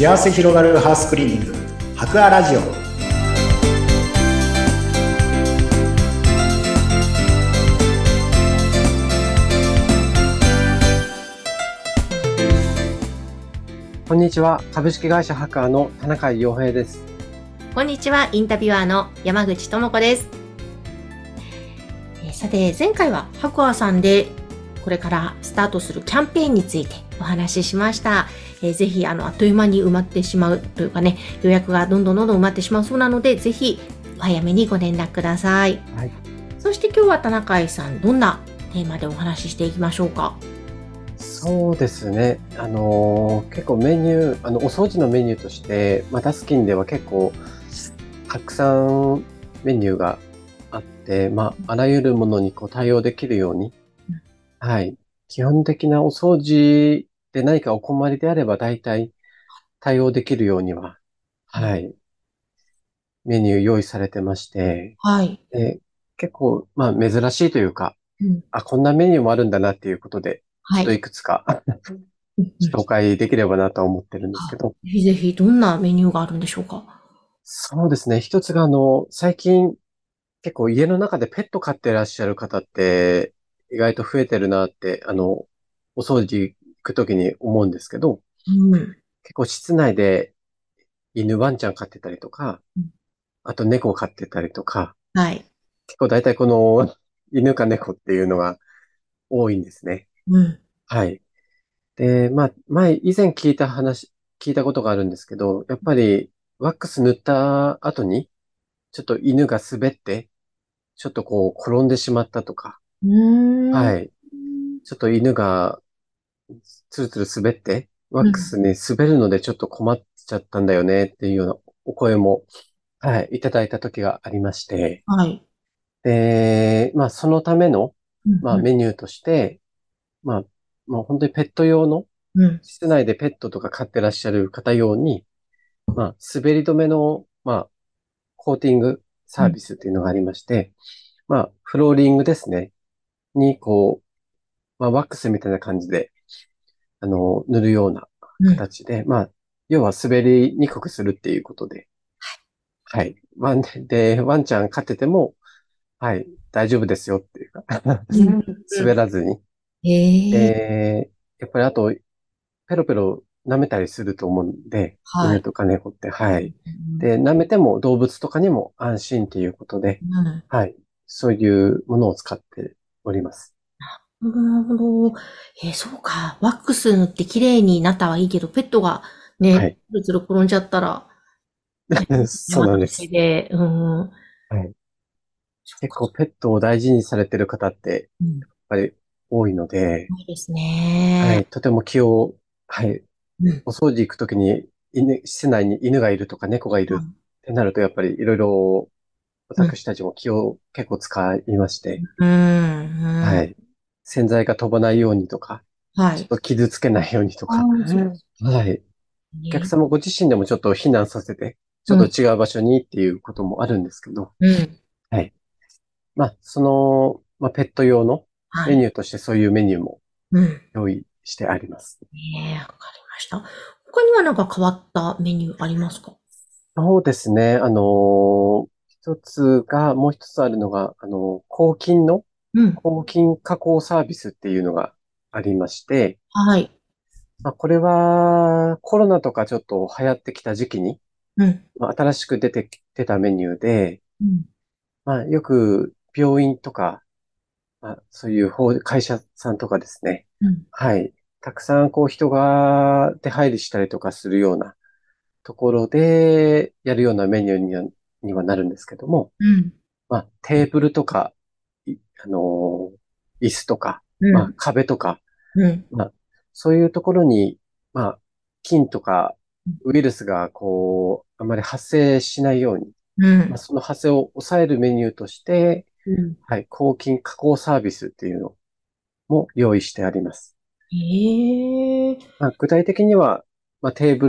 幸せ広がるハウスクリーニング博アラジオこんにちは。株式会社ハカーの田中洋平です。こんにちは、インタビュアーの山口智子です。えーさて、前回はハコアさんで、これからスタートするキャンペーンについてお話ししました。えーぜひ、あの、あっという間に埋まってしまうというかね、予約がどんどんどんどん埋まってしまうそうなので、ぜひ、お早めにご連絡ください。はい。そして今日は田中さん、どんなテーマでお話ししていきましょうか？そうですね。あのー結構メニュー、あの、お掃除のメニューとして、まあ、ダスキンでは結構、たくさんメニューがあって、まあ、あらゆるものにこう対応できるようにうん、はい。基本的なお掃除で何かお困りであれば、大体対応できるようには、はい。メニュー用意されてまして、はい。で結構、まあ、珍しいというか、うんあ、こんなメニューもあるんだなっていうことで、ちはい。ょっといくつか紹介できればなとは思ってるんですけど、ぜひぜひ、どんなメニューがあるんでしょうか？そうですね。一つが、あの、最近、結構家の中でペット飼ってらっしゃる方って、意外と増えてるなって、あの、お掃除行くときに思うんですけど、うん。結構室内で犬ワンちゃん飼ってたりとかうん、あと猫飼ってたりとか、はい。結構大体この犬か猫っていうのが多いんですね。うん。はい。で、まあ、前、以前聞いた話、聞いたことがあるんですけど、やっぱり、ワックス塗った後に、ちょっと犬が滑って、ちょっとこう、転んでしまったとか、うーん。。はいい。ちょっと犬が、つるつる滑って、ワックスに滑るのでちょっと困っちゃったんだよねっていうようなお声も、はい、いただいた時がありまして、はい。で、まあ、そのための、まあ、うんメニューとして、まあ、まあ、本当にペット用の、うん。室内でペットとか飼ってらっしゃる方用に、まあ、滑り止めの、まあ、コーティングサービスっていうのがありまして、まあ、フローリングですね。に、こう、まあ、ワックスみたいな感じで、あの、塗るようなうん形で、まあ、要は滑りにくくするっていうことで、はい。ワン、で、ワンちゃん飼ってても、はい、大丈夫ですよっていうか、滑らずに。へえ。えー、やっぱりあと、ペロペロ舐めたりすると思うんで、はい犬とか猫って、はい。で、で、舐めても動物とかにも安心っていうことで、うん。はい。そういうものを使っております。なるほど。えーそうか。ワックス塗って綺麗になったはいいけど、ペットがね、はいつるつる転んじゃったら、そうなんです。で、うん。はい。結構ペットを大事にされてる方って、うん。やっぱり多いので、いいですはい。ね。とても気を、はい。うん。お掃除行くときに、犬、室内に犬がいるとか猫がいるってなると、やっぱりいろいろ、私たちも気を結構使いまして、うん。うん。。はいい。洗剤が飛ばないようにとか、はい。ちょっと傷つけないようにとか、はい。ねお客様ご自身でもちょっと避難させて、ちょっと違う場所にっていうこともあるんですけど、うん。まあ、その、まあ、ペット用のはい。メニューとしてそういうメニューもうん。用意してあります。ねえ、わかりました。他にはなんか変わったメニューありますか？そうですね。あのー一つが、もう一つあるのが、あの、抗菌の、うん。抗菌加工サービスっていうのがありまして、はい。まあ、これはコロナとかちょっと流行ってきた時期に、うん。まあ、新しく出てきてたメニューで、うん。まあ、よく病院とか、まあ、そういう法会社さんとかですね。うん。はい。たくさんこう人が出入りしたりとかするようなところでやるようなメニューにはにはなるんですけども、うん。まあ、テーブルとか、いあのー椅子とか、うん。まあ、壁とか、うん。そういうところに、まあ、菌とかウイルスがこう、あまり発生しないように、うんまあ、。その発生を抑えるメニューとして、うん。はい、抗菌加工サービスっていうのも用意してあります。へえ。まあ、具体的には、まあ、テーブ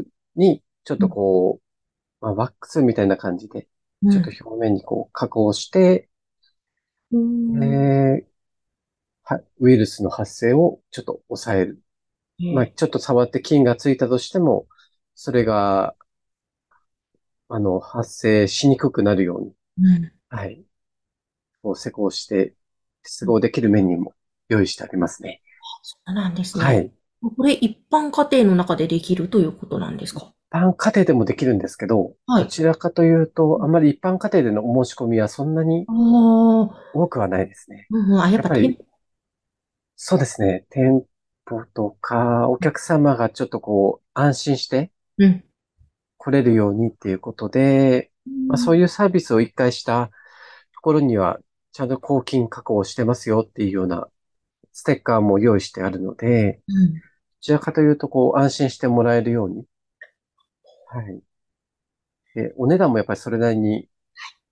ルにちょっとこう、まあ、ワックスみたいな感じで、ちょっと表面にこう加工して、うん。えーはウイルスの発生をちょっと抑える。まあ、ちょっと触って菌がついたとしても、それが、あの、発生しにくくなるように、うん。はい。こう施工して、接合できるメニューも用意してありますね。そうなんですね。はい。これ一般家庭の中でできるということなんですか？一般家庭でもできるんですけど、はいどちらかというと、あまり一般家庭でのお申し込みはそんなにああ、多くはないですね。うんうん、あ、やっぱやっぱり店そうですね。店舗とか、お客様がちょっとこう、安心してうん。来れるようにっていうことで、まあ、そういいうサービスを一回したところには、ちゃんと抗菌加工をしてますよっていうようなステッカーも用意してあるので、うん。どちらかというと、こう、安心してもらえるように。はい。で、お値段もやっぱりそれなりに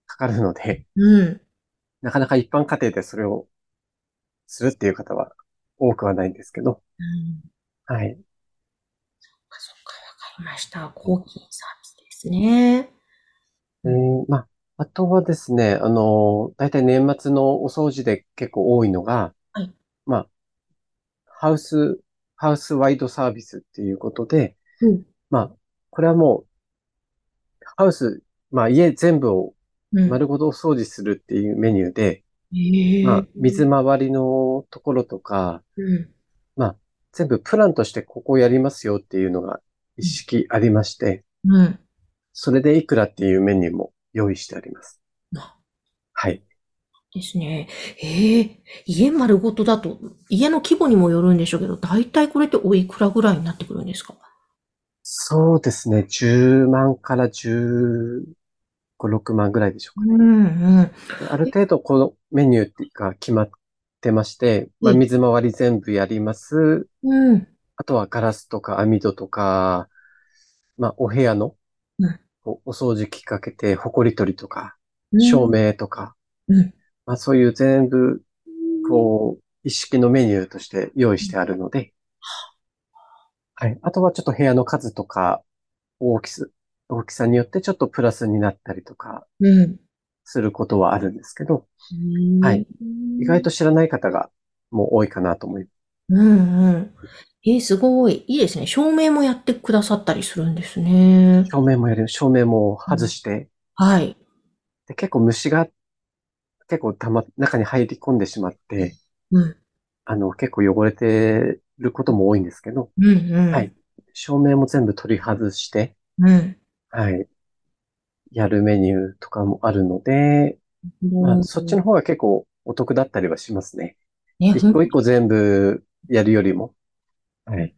かかるので、うん。なかなか一般家庭でそれをするっていう方は多くはないんですけど、うん。はい。そっかそっか、わかりました。抗菌サービスですね。えーまあ、あとはですね、あの、大体年末のお掃除で結構多いのが、はいまあ、ハウス、ハウスワイドサービスっていうことで、うんまあ、これはもう、ハウス、まあ家全部をうん。丸ごとお掃除するっていうメニューで、ええまあ、水回りのところとか、うん。まあ、全部プランとしてここやりますよっていうのが一式ありまして、うん。それでいくらっていうメニューも用意してあります。あはい。ですね。ええ家丸ごとだと、家の規模にもよるんでしょうけど、だいたいこれっておいくらぐらいになってくるんですか？そうですね。10万から15、6万ぐらいでしょうかね。うんうん。ある程度このメニューが決まってまして、まあ、うん水回り全部やります。うん。あとはガラスとか網戸とか、まあ、お部屋のうんおお掃除機かけて、埃取りとか、うん照。明とか、うん。まあ、そういう全部、こう、一式のメニューとして用意してあるので、はい。あとはちょっと部屋の数とか、大きさ、大きさによってちょっとプラスになったりとかうん。することはあるんですけど、うんはい。意外と知らない方がもう多いかなと思います。うんうん。えー、すごい。いいですね。照明もやってくださったりするんですね。照明もやる、照明も外して、はい。で結構虫が結構たま、中に入り込んでしまって、うん。あの、結構汚れてることも多いんですけど、うんうん。はい。照明も全部取り外して、うん。はい。やるメニューとかもあるので、まあ、そっちの方が結構お得だったりはしますね。ね、一個一個全部やるよりも。はい。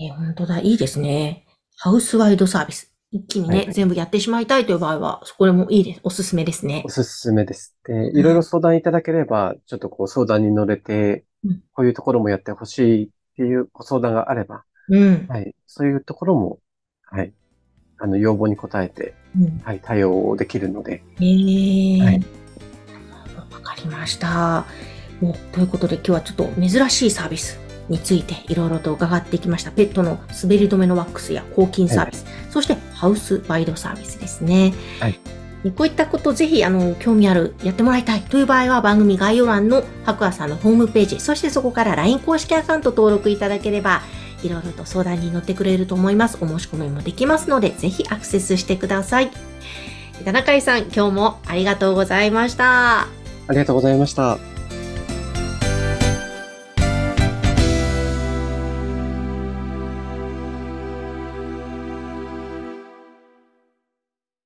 えー本当だ。いいですね。ハウスワイドサービス。一気にね、はい全部やってしまいたいという場合は、そこでもいいです。おすすめですねお。すすめです。で、いろいろ相談いただければ、ちょっとこう相談に乗れてうん、こういうところもやってほしいっていうご相談があれば、うん。はい。そういうところも、はい。あの、要望に応えて、うんはい、対応できるので、えーはいわかりました。もうということで今日はちょっと珍しいサービスについていろいろと伺ってきました。ペットの滑り止めのワックスや抗菌サービス、そしてハウスワイドサービスですね。はいでこういったことぜひあの興味ある、やってもらいたいという場合は番組概要欄の白亜さんのホームページ、そしてそこから LINE 公式アカウント登録いただければいろいろと相談に乗ってくれると思います。お申し込みもできますので、ぜひアクセスしてください。田中さん、今日もありがとうございました。ありがとうございました。